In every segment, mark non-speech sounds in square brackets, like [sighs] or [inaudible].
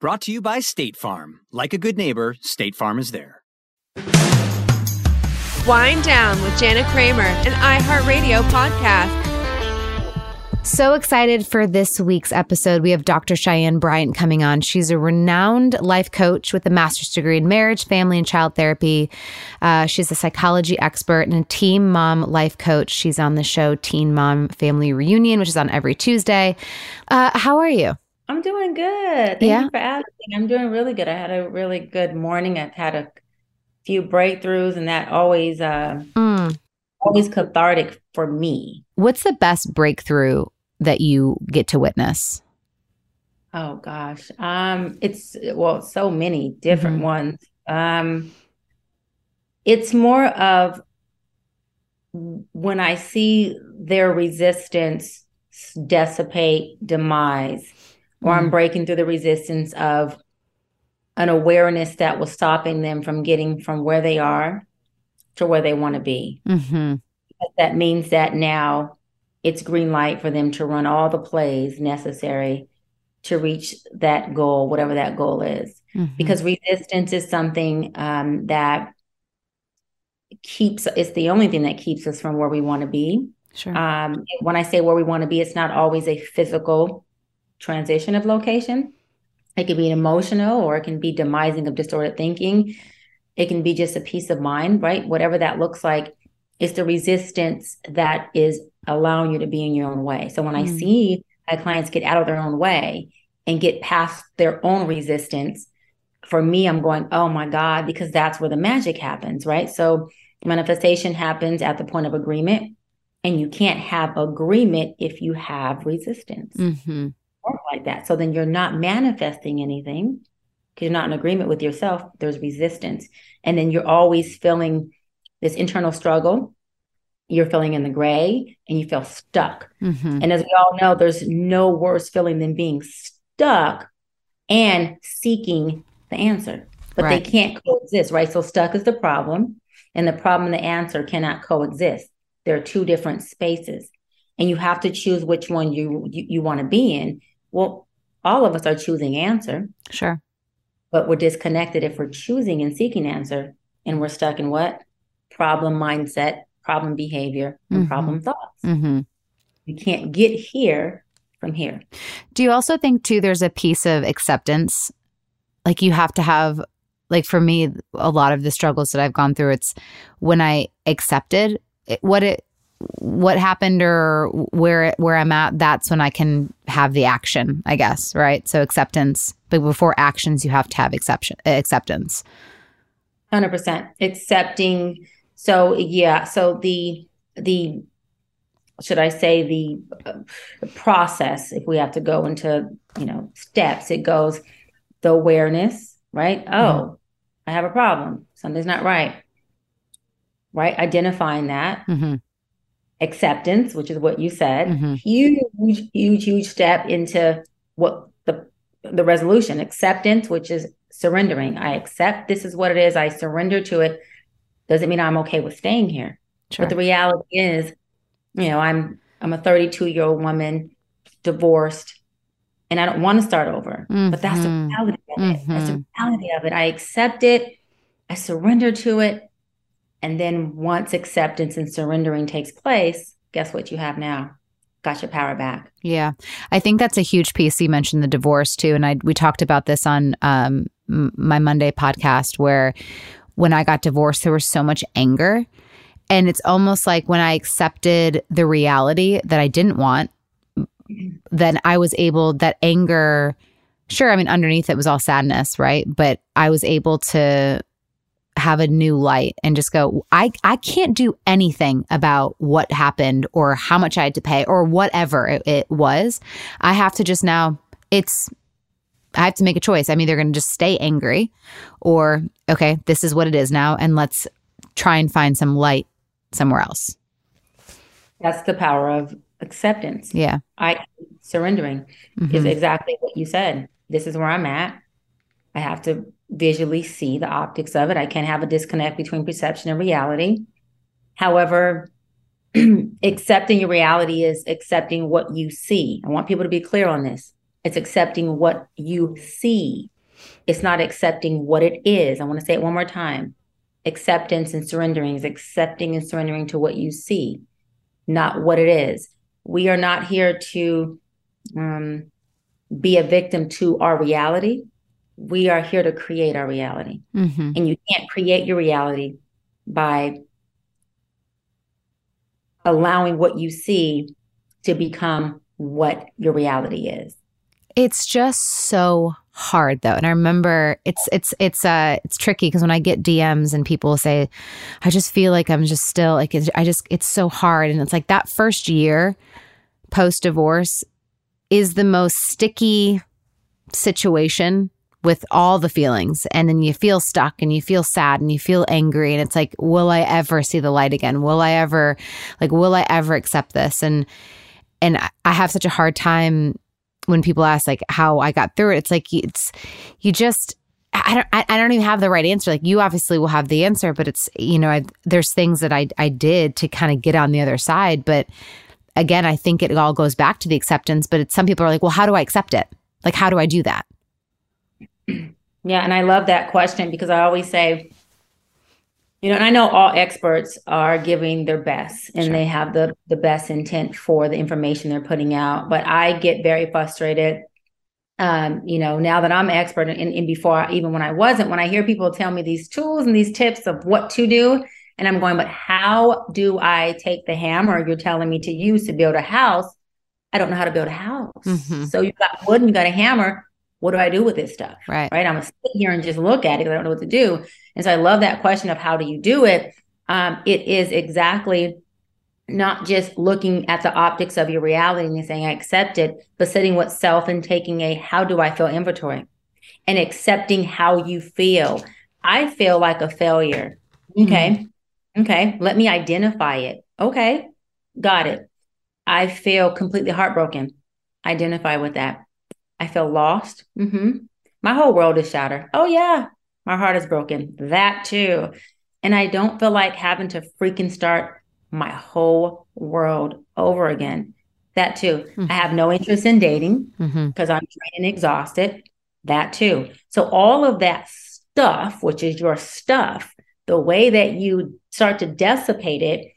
Brought to you by State Farm. Like a good neighbor, State Farm is there. Wind Down with Jana Kramer, an iHeartRadio podcast. So excited for this week's episode. We have Dr. Cheyenne Bryant coming on. She's a renowned life coach with a master's degree in marriage, family, and child therapy. Uh, she's a psychology expert and a teen mom life coach. She's on the show Teen Mom Family Reunion, which is on every Tuesday. Uh, how are you? I'm doing good. Thank Yeah? you for asking. I'm doing really good. I had a really good morning. I've had a few breakthroughs, and that always uh Mm. always cathartic for me. What's the best breakthrough that you get to witness? Oh gosh. Um it's well so many different Mhm. ones. Um it's more of when I see their resistance dissipate, demise, or I'm Mhm. breaking through the resistance of an awareness that was stopping them from getting from where they are to where they want to be. Mm-hmm. That means that now it's green light for them to run all the plays necessary to reach that goal, whatever that goal is. Mm-hmm. Because resistance is something um, that keeps, it's the only thing that keeps us from where we want to be. sure. Um, when I say where we want to be, it's not always a physical transition of location. It can be emotional or it can be demising of distorted thinking. It can be just a peace of mind, right? Whatever that looks like, it's the resistance that is allowing you to be in your own way. So when I Mm. see my clients get out of their own way and get past their own resistance, for me, I'm going, oh my God, because that's where the magic happens, right? So manifestation happens at the point of agreement and you can't have agreement if you have resistance mm-hmm. Like that. So then you're not manifesting anything because you're not in agreement with yourself. There's resistance. And then you're always feeling this internal struggle. You're feeling in the gray and you feel stuck. Mm-hmm. and as we all know there's no worse feeling than being stuck and seeking the answer. But Right. they can't coexist right? So stuck is the problem and the problem and the answer cannot coexist. There are two different spaces. And you have to choose which one you you, you want to be in well all of us are choosing answer Sure. but we're disconnected if we're choosing and seeking answer and we're stuck in what problem mindset problem behavior and Mhm. problem thoughts Mm-hmm. you can't get here from here Do you also think too there's a piece of acceptance? Like you have to have like for me a lot of the struggles that I've gone through it's when I accepted it, what it what happened or where where I'm at that's when I can have the action, I guess, right? So acceptance, but before actions you have to have exception acceptance. 100% accepting. So yeah so the the should i say the uh, process if we have to go into you know steps it goes the awareness right? Oh i have a problem. Something's not right. Right? Identifying that. Mm-hmm. Acceptance, which is what you said. Mhm. Huge, huge, huge step into what the the resolution. Acceptance, which is surrendering. I accept this is what it is. I surrender to it. Doesn't mean I'm okay with staying here. Sure. But the reality is, you know, I'm I'm a 32 year old woman, divorced, and I don't want to start over. But that's the Mhm. reality of it. That's the Mhm. reality of it. I accept it. I surrender to it. And then once acceptance and surrendering takes place, guess what you have now? Got your power back. Yeah, I think that's a huge piece. You mentioned the divorce too, and I we talked about this on um, my Monday podcast where when I got divorced, there was so much anger, and it's almost like when I accepted the reality that I didn't want, then I was able that anger. Sure, I mean underneath it was all sadness, right? But I was able to have a new light and just go I I can't do anything about what happened or how much I had to pay or whatever it, it was. I have to just now it's I have to make a choice. I'm either going to just stay angry or okay, this is what it is now and let's try and find some light somewhere else. That's the power of acceptance. Yeah. I surrendering is Mhm. exactly what you said. This is where I'm at. I have to visually see the optics of it. I can't have a disconnect between perception and reality. However, [clears throat] accepting your reality is accepting what you see. I want people to be clear on this. It's accepting what you see. It's not accepting what it is. I want to say it one more time. Acceptance and surrendering is accepting and surrendering to what you see, not what it is. We are not here to um, be a victim to our reality. We are here to create our reality. Mhm. And you can't create your reality by allowing what you see to become what your reality is. It's just so hard though. And I remember it's it's it's uh it's tricky because when I get DMs and people say I just feel like I'm just still like it's, I just it's so hard and it's like that first year post divorce is the most sticky situation with all the feelings and then you feel stuck and you feel sad and you feel angry and it's like will I ever see the light again? Will I ever like will I ever accept this? And and I- have such a hard time when people ask like how I got through it, it's like it's you just I don't I, I don't even have the right answer. Like you obviously will have the answer, but it's you know I, there's things that I I did to kind of get on the other side. But again, I think it all goes back to the acceptance. But some people are like, well, how do I accept it? Like how do I do that? Yeah, and I love that question because I always say, you know, and I know all experts are giving their best and Sure. they have the the best intent for the information they're putting out, but I get very frustrated. Um, you know, now that I'm an expert and, and before I, even when I wasn't, when I hear people tell me these tools and these tips of what to do, and I'm going, but how do I take the hammer you're telling me to use to build a house? I don't know how to build a house. Mhm. So you've got wood and you got a hammer. What do I do with this stuff? Right. right? I'm gonna sit here and just look at it because I don't know what to do. And so I love that question of how do you do it? Um, it is exactly not just looking at the optics of your reality and saying I accept it, but sitting with self and taking a how do I feel inventory and accepting how you feel. I feel like a failure. Okay. Okay. Let me identify it. Okay. Got it. I feel completely heartbroken. Identify with that. I feel lost. hmm My whole world is shattered. Oh, yeah. My heart is broken. That too. And I don't feel like having to freaking start my whole world over again. That too. I have no interest in dating Mm-hmm. because I'm drained and exhausted. That too. So all of that stuff, which is your stuff, the way that you start to dissipate it,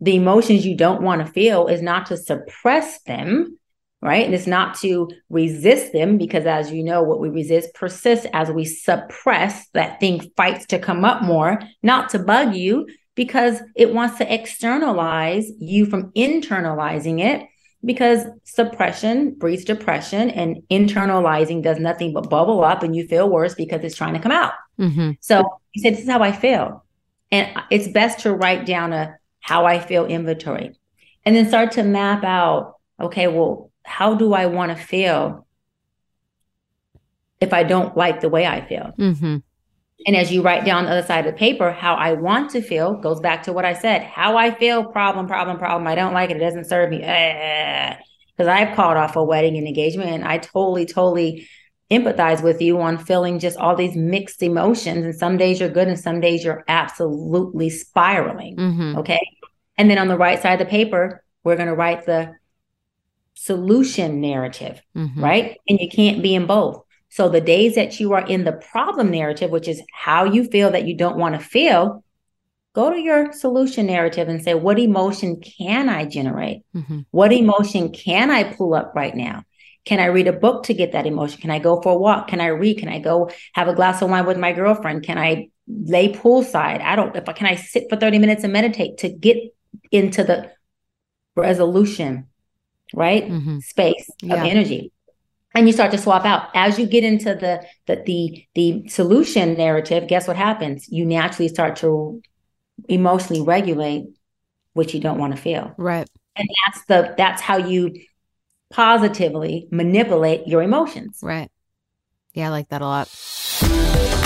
the emotions you don't want to feel is not to suppress them, right? And it's not to resist them because as you know, what we resist persists as we suppress that thing fights to come up more, not to bug you because it wants to externalize you from internalizing it because suppression breeds depression and internalizing does nothing but bubble up and you feel worse because it's trying to come out. Mm-hmm. So you said, This is how I feel. And it's best to write down a how I feel inventory and then start to map out okay, well, how do I want to feel if I don't like the way I feel? Mm-hmm. And as you write down the other side of the paper, how I want to feel goes back to what I said. How I feel, problem, problem, problem. I don't like it. It doesn't serve me. Because I've called off a wedding and engagement, and I totally, totally empathize with you on feeling just all these mixed emotions. And some days you're good, and some days you're absolutely spiraling. Mm-hmm. Okay. And then on the right side of the paper, we're going to write the solution narrative, Mhm. right? And you can't be in both. So the days that you are in the problem narrative, which is how you feel that you don't want to feel, go to your solution narrative and say, what emotion can I generate? Mhm. What emotion can I pull up right now? Can I read a book to get that emotion? Can I go for a walk? Can I read? Can I go have a glass of wine with my girlfriend? Can I lay poolside? I don't, if I can I sit for 30 minutes and meditate to get into the resolution, right? Mhm. Space Yeah. of energy. And you start to swap out. As you get into the, the the the solution narrative, guess what happens? You naturally start to emotionally regulate what you don't want to feel. Right. And that's the that's how you positively manipulate your emotions. Right. Yeah, I like that a lot.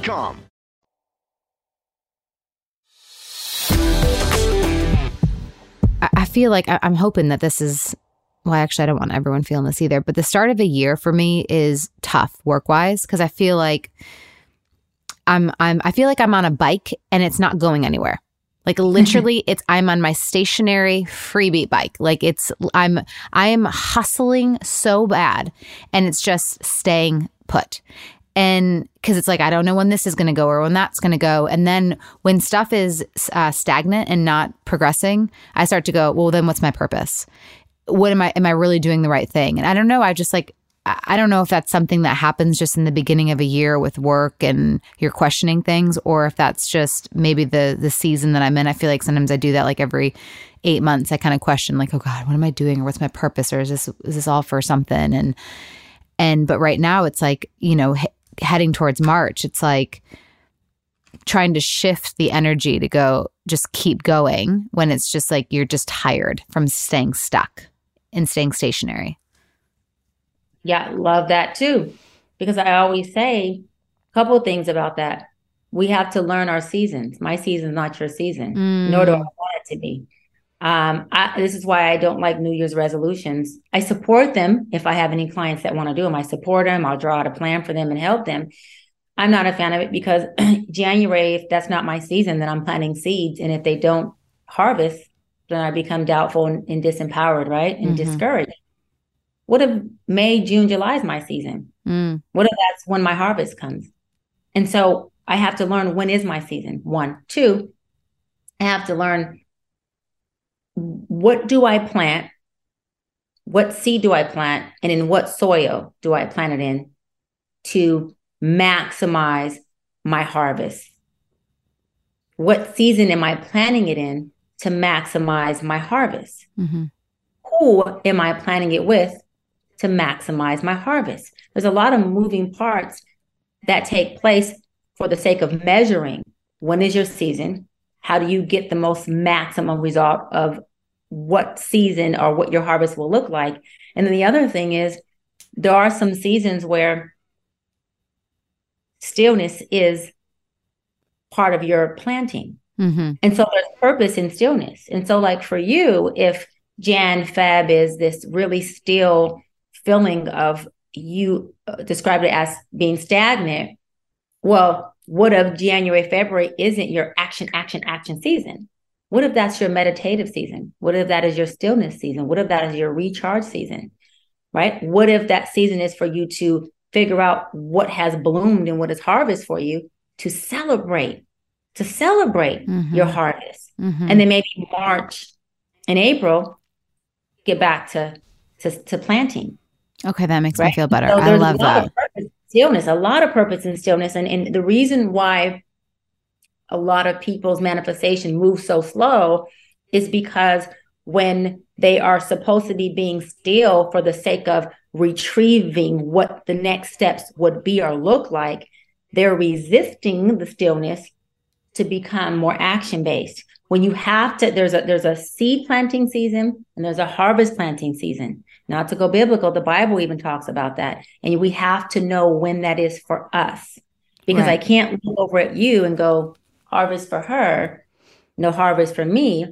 I, I feel like I, I'm hoping that this is. Well, actually, I don't want everyone feeling this either. But the start of a year for me is tough work wise because I feel like I'm I'm I feel like I'm on a bike and it's not going anywhere. Like [laughs] literally, it's I'm on my stationary freebie bike. Like it's I'm I am hustling so bad, and it's just staying put. And because it's like I don't know when this is going to go or when that's going to go, and then when stuff is uh, stagnant and not progressing, I start to go, well, then what's my purpose? What am I? Am I really doing the right thing? And I don't know. I just like I don't know if that's something that happens just in the beginning of a year with work and you're questioning things, or if that's just maybe the the season that I'm in. I feel like sometimes I do that like every eight months. I kind of question like, oh God, what am I doing, or what's my purpose, or is this is this all for something? And and but right now it's like you know heading towards March. It's like trying to shift the energy to go just keep going when it's just like you're just tired from staying stuck and staying stationary. Yeah, love that too. Because I always say a couple of things about that. We have to learn our seasons. My season's not your season, nor do I mm. want it to be. Um, I, this is why I don't like New Year's resolutions. I support them if I have any clients that want to do them. I support them. I'll draw out a plan for them and help them. I'm not a fan of it because [clears throat] January, if that's not my season, then I'm planting seeds. And if they don't harvest, then I become doubtful and, and disempowered, right? And Mhm. discouraged. What if May, June, July is my season? Mm, What if that's when my harvest comes? And so I have to learn when is my season? One. Two, I have to learn what do I plant? What seed do I plant? And in what soil do I plant it in to maximize my harvest? What season am I planting it in to maximize my harvest? mhm. who am I planting it with to maximize my harvest? There's a lot of moving parts that take place for the sake of measuring when is your season? How do you get the most maximum result of what season or what your harvest will look like? And then the other thing is, there are some seasons where stillness is part of your planting. Mhm. And so there's purpose in stillness. And so, like for you, if Jan Feb is this really still feeling of you uh, described it as being stagnant, well, what if January, February isn't your action, action, action season? What if that's your meditative season? What if that is your stillness season? What if that is your recharge season? Right? What if that season is for you to figure out what has bloomed and what is harvest for you to celebrate, to celebrate Mhm. your harvest? Mhm. and then maybe March and April get back to to, to planting. okay, that makes me feel better. So I love that. purpose stillness, a lot of purpose in stillness, and and the reason why a lot of people's manifestation moves so slow is because when they are supposed to be being still for the sake of retrieving what the next steps would be or look like, they're resisting the stillness to become more action based. When you have to, there's a there's a seed planting season and there's a harvest planting season. Not to go biblical, the Bible even talks about that, and we have to know when that is for us, because I can't look over at you and go harvest for her, no harvest for me.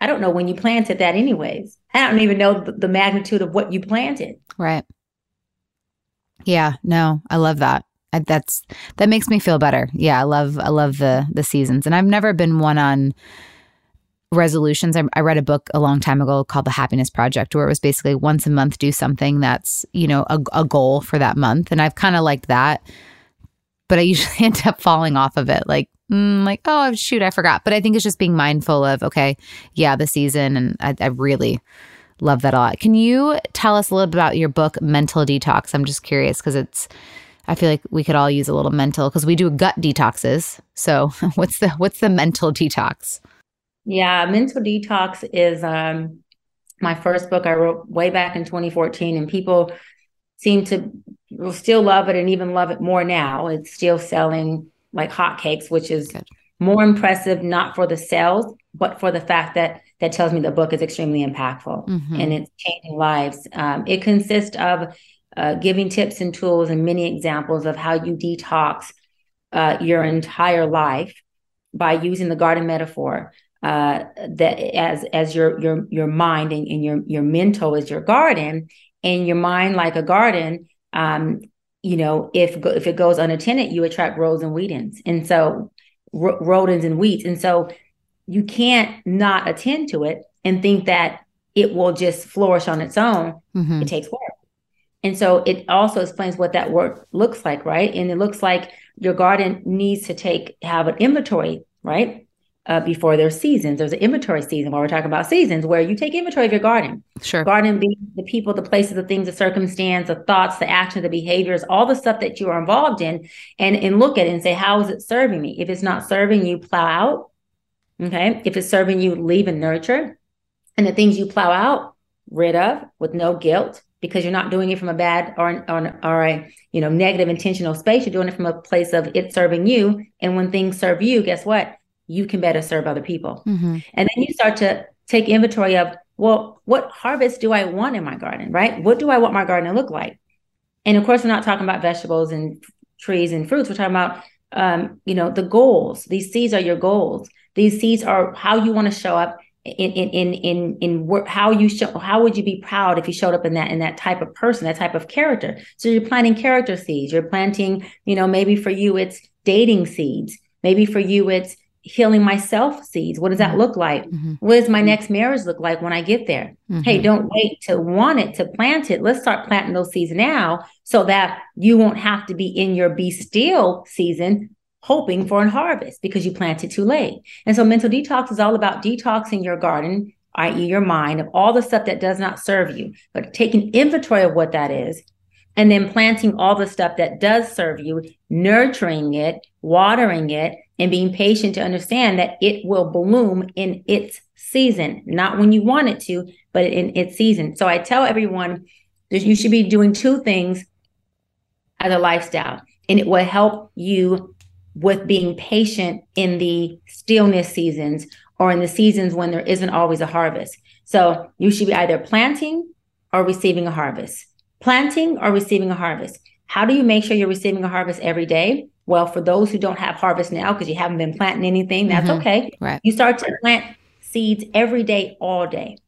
I don't know when you planted that, anyways. I don't even know the, the magnitude of what you planted. Right. Yeah, no, I love that. I, that's that makes me feel better. Yeah, I love I love the the seasons, and I've never been one on resolutions. I, I read a book a long time ago called The Happiness Project, where it was basically once a month do something that's you know a, a goal for that month, and I've kind of liked that, but I usually [laughs] end up falling off of it, like. Mm, like oh shoot i forgot but i think it's just being mindful of okay yeah the season and i, I really Love that a lot. Can you tell us a little bit about your book, Mental Detox? I'm just curious because it's, I feel like we could all use a little mental because we do gut detoxes. So [laughs] what's the what's the mental detox? Yeah, Mental Detox is um, my first book I wrote way back in 2014, and people seem to will still love it and even love it more now. It's still selling like hotcakes, which is Good. more impressive, not for the sales, but for the fact that that tells me the book is extremely impactful Mhm. and it's changing lives. Um, it consists of uh, giving tips and tools and many examples of how you detox uh, your entire life by using the garden metaphor uh, that as as your your your mind and, and your your mental is your garden and your mind like a garden um you know if go- if it goes unattended you attract rodents and weedings and so ro- rodents and weeds and so you can't not attend to it and think that it will just flourish on its own Mhm. it takes work. And so it also explains what that work looks like, right? And it looks like your garden needs to take have an inventory, right? Uh, before there's seasons. There's an inventory season while we're talking about seasons where you take inventory of your garden. Sure. Garden being the people, the places, the things, the circumstance, the thoughts, the actions, the behaviors, all the stuff that you are involved in, and and look at it and say, how is it serving me? If it's not serving you, plow out. Okay. If it's serving you, leave and nurture. And the things you plow out, rid of with no guilt because you're not doing it from a bad or or, or a you know negative intentional space. You're doing it from a place of it serving you. And when things serve you, guess what? You can better serve other people. Mhm. And then you start to take inventory of, well, what harvest do I want in my garden, right? What do I want my garden to look like? And of course, we're not talking about vegetables and trees and fruits. We're talking about, um, you know, the goals. These seeds are your goals. These seeds are how you want to show up in in in in in wor- how you show. How would you be proud if you showed up in that in that type of person, that type of character? So you're planting character seeds. You're planting, you know, maybe for you it's dating seeds. Maybe for you it's healing myself seeds. What does that mm-hmm. look like? Mm-hmm. What does my mm-hmm. next marriage look like when I get there? Hey, don't wait to want it to plant it. Let's start planting those seeds now so that you won't have to be in your be still season hoping for a harvest because you planted too late. And so mental detox is all about detoxing your garden, i.e., your mind, of all the stuff that does not serve you, but taking inventory of what that is. And then planting all the stuff that does serve you, nurturing it, watering it, and being patient to understand that it will bloom in its season, not when you want it to, but in its season. So I tell everyone that you should be doing two things as a lifestyle, and it will help you with being patient in the stillness seasons or in the seasons when there isn't always a harvest. So you should be either planting or receiving a harvest. Planting or receiving a harvest. How do you make sure you're receiving a harvest every day? Well, for those who don't have harvest now because you haven't been planting anything, that's mm-hmm. okay. Right. You start to plant seeds every day, all day.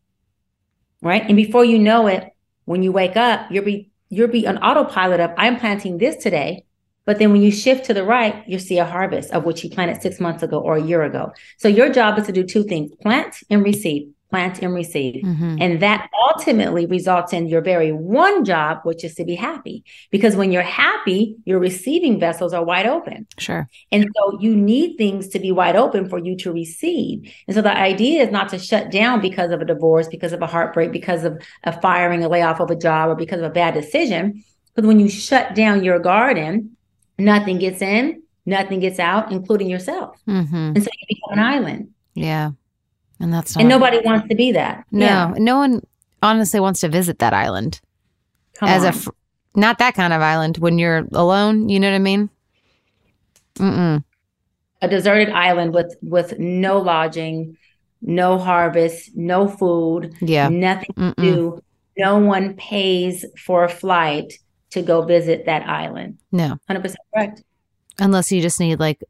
Right. And before you know it, when you wake up, you'll be you'll be on autopilot of I'm planting this today. But then when you shift to the right, you see a harvest of what you planted six months ago or a year ago. So your job is to do two things plant and receive, plant and receive. And that ultimately results in your very one job, which is to be happy. Because when you're happy, your receiving vessels are wide open. Sure. And so you need things to be wide open for you to receive. And so the idea is not to shut down because of a divorce, because of a heartbreak, because of a firing, a layoff of a job, or because of a bad decision. Because when you shut down your garden, nothing gets in, nothing gets out, including yourself. Mm-hmm. And so you become an island. Yeah. And that's not And nobody wants to be that. No, Yeah. no one honestly wants to visit that island Come as a fr- not that kind of island when you're alone. You know what I mean? Mm-mm. a deserted island with with no lodging, no harvest, no food, Yeah. nothing Mm-mm. to do. No one pays for a flight to go visit that island. No, 100% correct. unless you just need like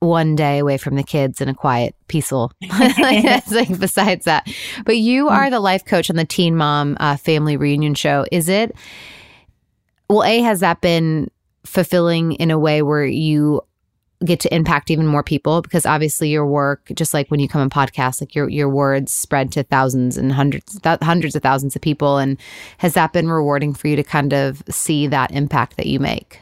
one day away from the kids in a quiet, peaceful. [laughs] [laughs] Like besides that, but you are the life coach on the Teen Mom uh, Family Reunion show. Is it? Well, a has that been fulfilling in a way where you get to impact even more people because obviously your work just like when you come on podcasts like your your words spread to thousands and hundreds th- hundreds of thousands of people and has that been rewarding for you to kind of see that impact that you make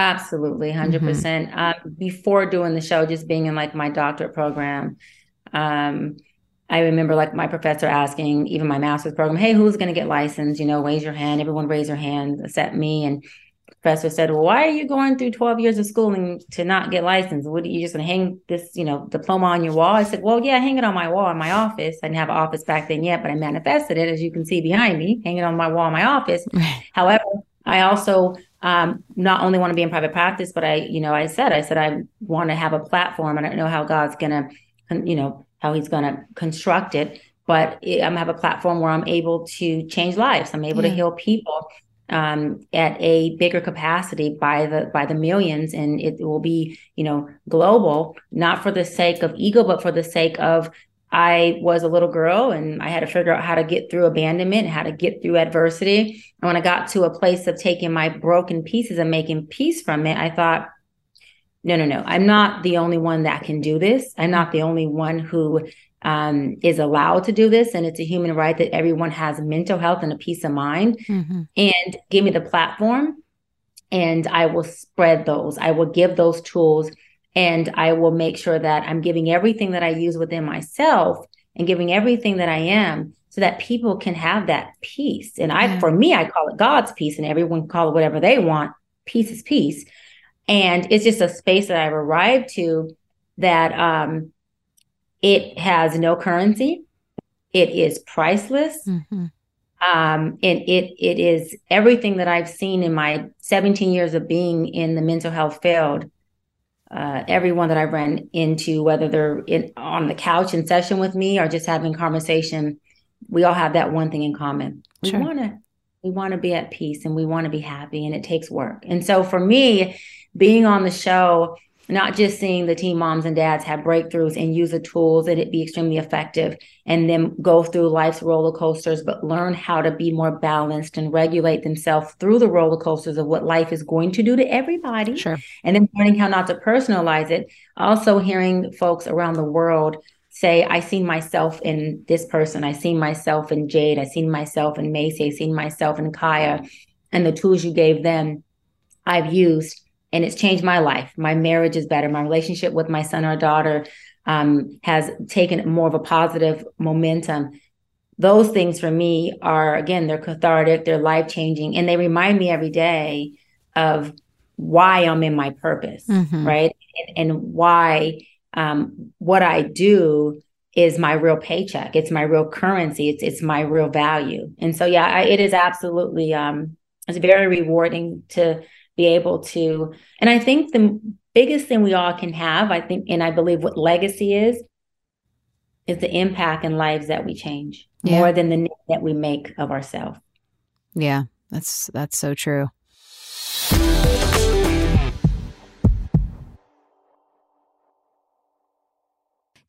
Absolutely, 100%. percent Um, before doing the show, just being in like my doctorate program, um, I remember like my professor asking, even my master's program, hey, who's going to get licensed? You know, raise your hand. Everyone raise their hand except me. And professor said, well, why are you going through 12 years of schooling to not get licensed? What are you just going to hang this, you know, diploma on your wall? I said, well, yeah, hang it on my wall in my office. I didn't have an office back then yet, but I manifested it, as you can see behind me, hanging on my wall in my office. However, I also um, not only want to be in private practice, but I, you know, I said, I said, I want to have a platform. And I don't know how God's going to, you know, how he's going to construct it, but I'm have a platform where I'm able to change lives. I'm able to heal people um, at a bigger capacity by the by the millions, and it will be, you know, global, not for the sake of ego, but for the sake of I was a little girl and I had to figure out how to get through abandonment, how to get through adversity. And when I got to a place of taking my broken pieces and making peace from it, I thought, no, no, no, I'm not the only one that can do this. I'm not the only one who um, is allowed to do this. And it's a human right that everyone has mental health and a peace of mind. mm-hmm. And give me the platform, and I will spread those. I will give those tools and I will make sure that I'm giving everything that I use within myself and giving everything that I am so that people can have that peace. And I, Yeah. for me, I call it God's peace, and everyone can call it whatever they want. Peace is peace. And it's just a space that I've arrived to that um, it has no currency. It is priceless Mm-hmm. um, and it it is everything that I've seen in my 17 years of being in the mental health field. Uh, everyone that I've run into, whether they're in on the couch in session with me or just having conversation, we all have that one thing in common. We want to we want to be at peace and we want to be happy, and it takes work. And so for me, being on the show not just seeing the teen moms and dads have breakthroughs and use the tools and it be extremely effective and then go through life's roller coasters, but learn how to be more balanced and regulate themselves through the roller coasters of what life is going to do to everybody. Sure. And then learning how not to personalize it. Also hearing folks around the world say, I seen myself in this person. I seen myself in Jade. I seen myself in Maci. I seen myself in Kaya. And the tools you gave them, I've used and it's changed my life. My marriage is better. My relationship with my son or daughter um, has taken more of a positive momentum. Those things for me are, again, they're cathartic, they're life changing, and they remind me every day of why I'm in my purpose, mm-hmm. right? And, and why um, what I do is my real paycheck. It's my real currency. It's it's my real value. And so, yeah, I, it is absolutely um, it's very rewarding to be able to and i think the biggest thing we all can have i think and i believe what legacy is is the impact in lives that we change yeah. more than the name that we make of ourselves yeah that's that's so true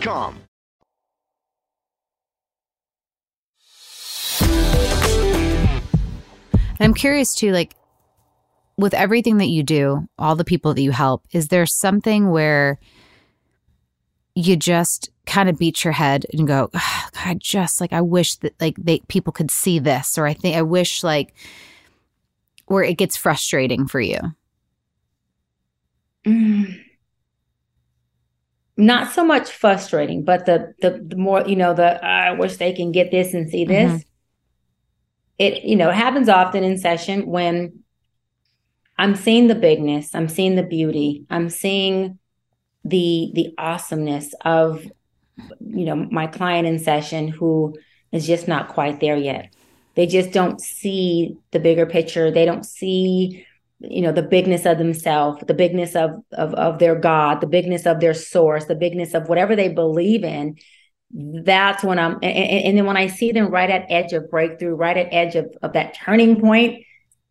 com. I'm curious too, like with everything that you do, all the people that you help, is there something where you just kind of beat your head and go, oh, God, just like I wish that like they people could see this, or I think I wish like where it gets frustrating for you. Mm not so much frustrating, but the the, the more you know, the I wish they can get this and see this. Mm-hmm. It you know it happens often in session when I'm seeing the bigness, I'm seeing the beauty, I'm seeing the the awesomeness of you know my client in session who is just not quite there yet. They just don't see the bigger picture. They don't see you know the bigness of themselves the bigness of, of of their god the bigness of their source the bigness of whatever they believe in that's when i'm and, and, then when i see them right at edge of breakthrough right at edge of, of that turning point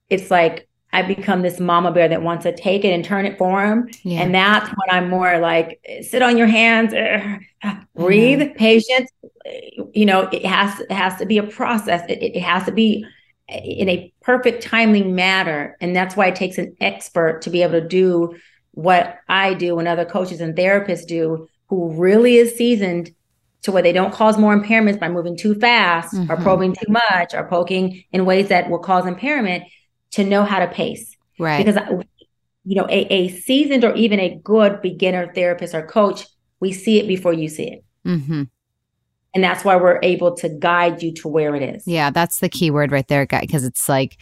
it's like i become this mama bear that wants to take it and turn it for them yeah. and that's when i'm more like sit on your hands [laughs] breathe mm-hmm. patience you know it has it has to be a process it, it has to be in a perfect timely manner and that's why it takes an expert to be able to do what i do and other coaches and therapists do who really is seasoned to where they don't cause more impairments by moving too fast mm-hmm. or probing too much or poking in ways that will cause impairment to know how to pace. Right. Because, you know, a, a seasoned or even a good beginner therapist or coach, we see it before you see it. Mm-hmm. And that's why we're able to guide you to where it is. Yeah, that's the key word right there, guy. Because it's like,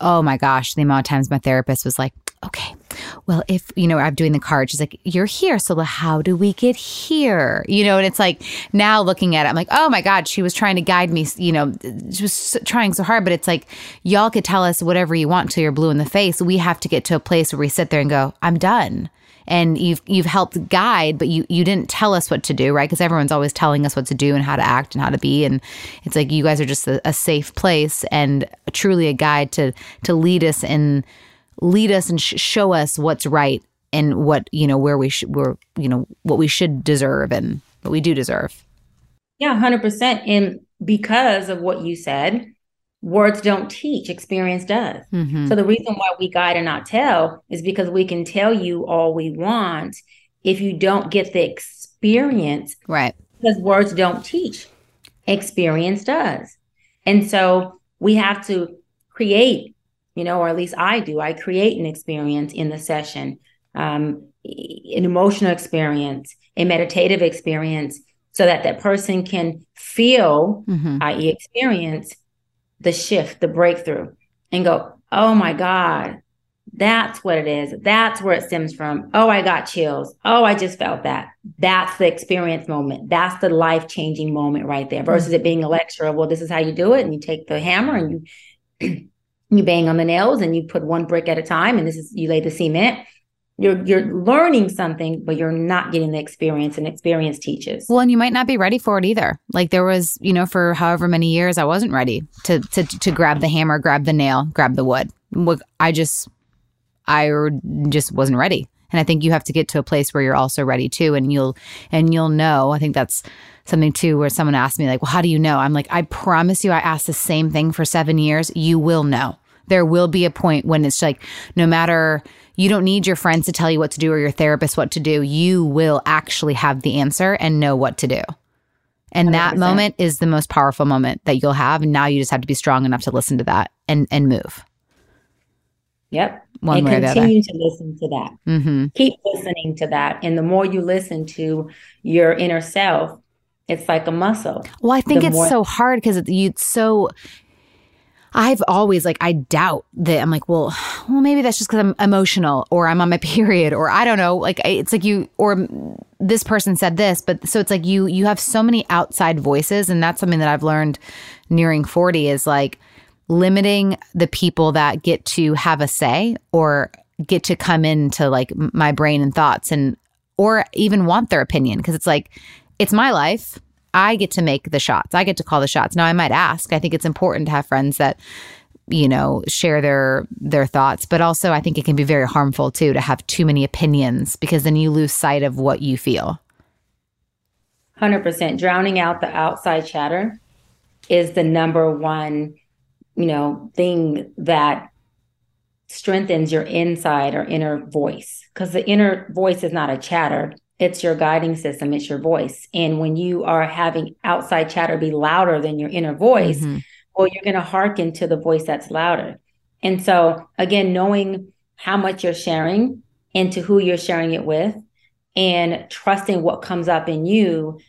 oh my gosh, the amount of times my therapist was like, okay, well, if, you know, I'm doing the card, she's like, you're here. So how do we get here? You know, and it's like now looking at it, I'm like, oh my God, she was trying to guide me, you know, she was trying so hard. But it's like, y'all could tell us whatever you want till you're blue in the face. We have to get to a place where we sit there and go, I'm done and you've you've helped guide but you you didn't tell us what to do right? Because everyone's always telling us what to do and how to act and how to be and it's like you guys are just a, a safe place and truly a guide to to lead us and lead us and sh- show us what's right and what you know where we should where you know what we should deserve and what we do deserve. Yeah 100% and because of what you said words don't teach, experience does. mm-hmm. So the reason why we guide and not tell is because we can tell you all we want if you don't get the experience. right Because words don't teach, experience does. And so we have to create, you know, or at least I do, I create an experience in the session, um, an emotional experience, a meditative experience, so that that person can feel, mm-hmm. i.e., experience the shift, the breakthrough, and go, oh my God, that's what it is. That's where it stems from. Oh, I got chills. Oh, I just felt that. That's the experience moment. That's the life changing moment right there versus it being a lecture of, well, this is how you do it. And you take the hammer and you, [clears throat] you bang on the nails and you put one brick at a time. And this is, you lay the cement you're you're learning something but you're not getting the experience and experience teaches. Well and you might not be ready for it either. Like there was you know for however many years i wasn't ready to to to grab the hammer grab the nail grab the wood. I just i just wasn't ready. And i think you have to get to a place where you're also ready too and you'll and you'll know. I think that's something too where someone asked me like well how do you know? I'm like i promise you i asked the same thing for seven years. You will know. There will be a point when it's like no matter you don't need your friends to tell you what to do or your therapist what to do. You will actually have the answer and know what to do. And 100%. that moment is the most powerful moment that you'll have. And now you just have to be strong enough to listen to that and and move. Yep. One and way continue to listen to that. Mm-hmm. Keep listening to that. And the more you listen to your inner self, it's like a muscle. Well, I think it's more- so hard because you so I've always like I doubt that I'm like, well, [sighs] well maybe that's just cuz I'm emotional or I'm on my [laughs] period or I don't know, like it's like you or this person said this, but so it's like you you have so many outside voices and that's something that I've learned nearing 40 is like limiting the people that get to have a say or get to come into like my brain and thoughts and or even want their opinion. Because it's like it's my life I get to make the shots. I get to call the shots. Now I might ask. I think it's important to have friends that you know share their their thoughts, but also I think it can be very harmful too to have too many opinions because then you lose sight of what you feel. 100% drowning out the outside chatter is the number one, you know, thing that strengthens your inside or inner voice because the inner voice is not a chatter it's your guiding system, it's your voice. And when you are having outside chatter be louder than your inner voice, mm-hmm. well, you're going to hearken to the voice that's louder. And so, again, knowing how much you're sharing and to who you're sharing it with, and trusting what comes up in you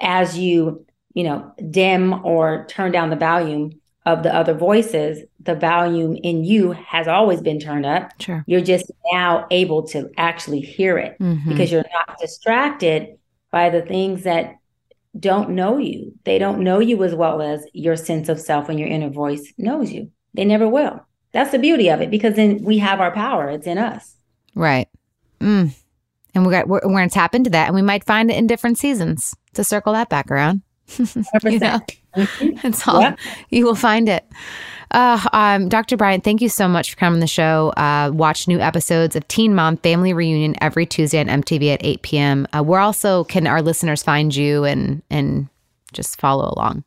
as you, you know, dim or turn down the volume of the other voices, the volume in you has always been turned up. Sure. You're just now able to actually hear it mm-hmm. because you're not distracted by the things that don't know you. They don't know you as well as your sense of self and your inner voice knows you. They never will. That's the beauty of it because then we have our power. It's in us. Right. Mm. And we got we're, we're going to tap into that and we might find it in different seasons to circle that back around. [laughs] you know? It's all yep. you will find it. Uh, um, Dr. Bryant, thank you so much for coming on the show. Uh, watch new episodes of Teen Mom Family Reunion every Tuesday on MTV at 8 p.m. Uh, where also can our listeners find you and and just follow along?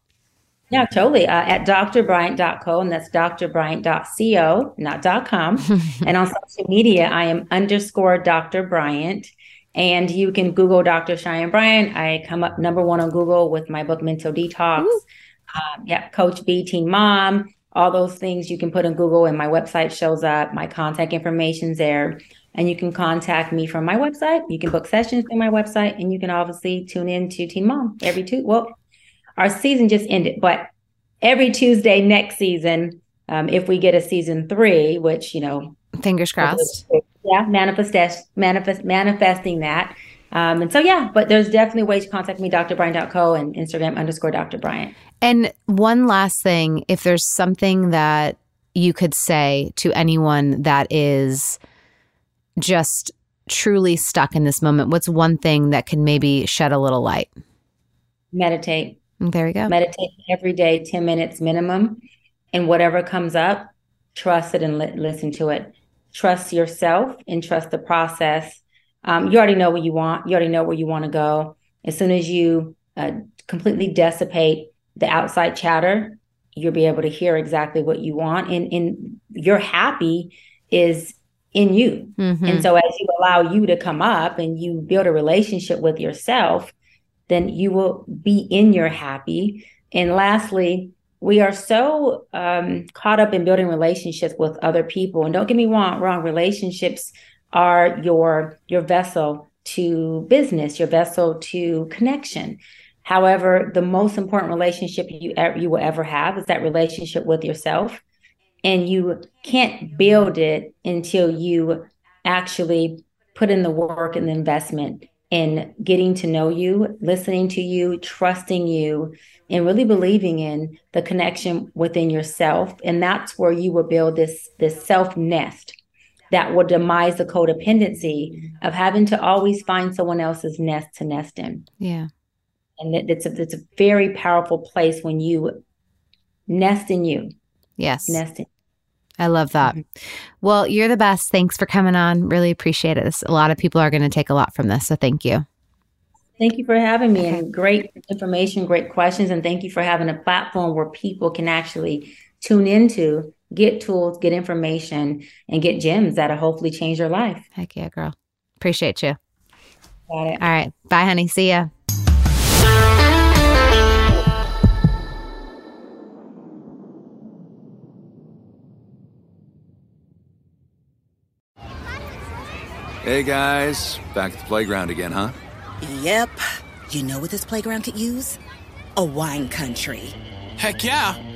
Yeah, totally. Uh, at drbryant.co, and that's drbryant.co, not .com. [laughs] and on social media, I am underscore Dr. Bryant. And you can Google Dr. Cheyenne Bryant. I come up number one on Google with my book Mental Detox. Um, yeah, Coach B, Teen Mom. All those things you can put in Google and my website shows up. My contact information's there. And you can contact me from my website. You can book sessions through my website and you can obviously tune in to Teen Mom every two. Well, our season just ended, but every Tuesday next season, um, if we get a season three, which, you know, fingers crossed. Yeah, manifest, manifest, manifesting that. Um, and so, yeah, but there's definitely ways to contact me, drbryant.co and Instagram underscore Dr. Bryant. And one last thing, if there's something that you could say to anyone that is just truly stuck in this moment, what's one thing that can maybe shed a little light? Meditate. There you go. Meditate every day, 10 minutes minimum. And whatever comes up, trust it and li- listen to it. Trust yourself and trust the process. Um, you already know what you want. You already know where you want to go. As soon as you uh, completely dissipate the outside chatter, you'll be able to hear exactly what you want. And, and your happy is in you. Mm-hmm. And so as you allow you to come up and you build a relationship with yourself, then you will be in your happy. And lastly, we are so um, caught up in building relationships with other people. And don't get me wrong, wrong. Relationships are your your vessel to business, your vessel to connection. However, the most important relationship you you will ever have is that relationship with yourself, and you can't build it until you actually put in the work and the investment in getting to know you, listening to you, trusting you, and really believing in the connection within yourself. And that's where you will build this, this self nest that will demise the codependency of having to always find someone else's nest to nest in. Yeah. And it, it's a, it's a very powerful place when you nest in you. Yes. Nest in I love that. Mm-hmm. Well, you're the best. Thanks for coming on. Really appreciate it. This, a lot of people are going to take a lot from this. So thank you. Thank you for having me and great information, great questions. And thank you for having a platform where people can actually tune into, get tools, get information, and get gems that'll hopefully change your life. Heck yeah, girl. Appreciate you. Got it. All right. Bye, honey. See ya. Hey guys, back at the playground again, huh? Yep. You know what this playground could use? A wine country. Heck yeah,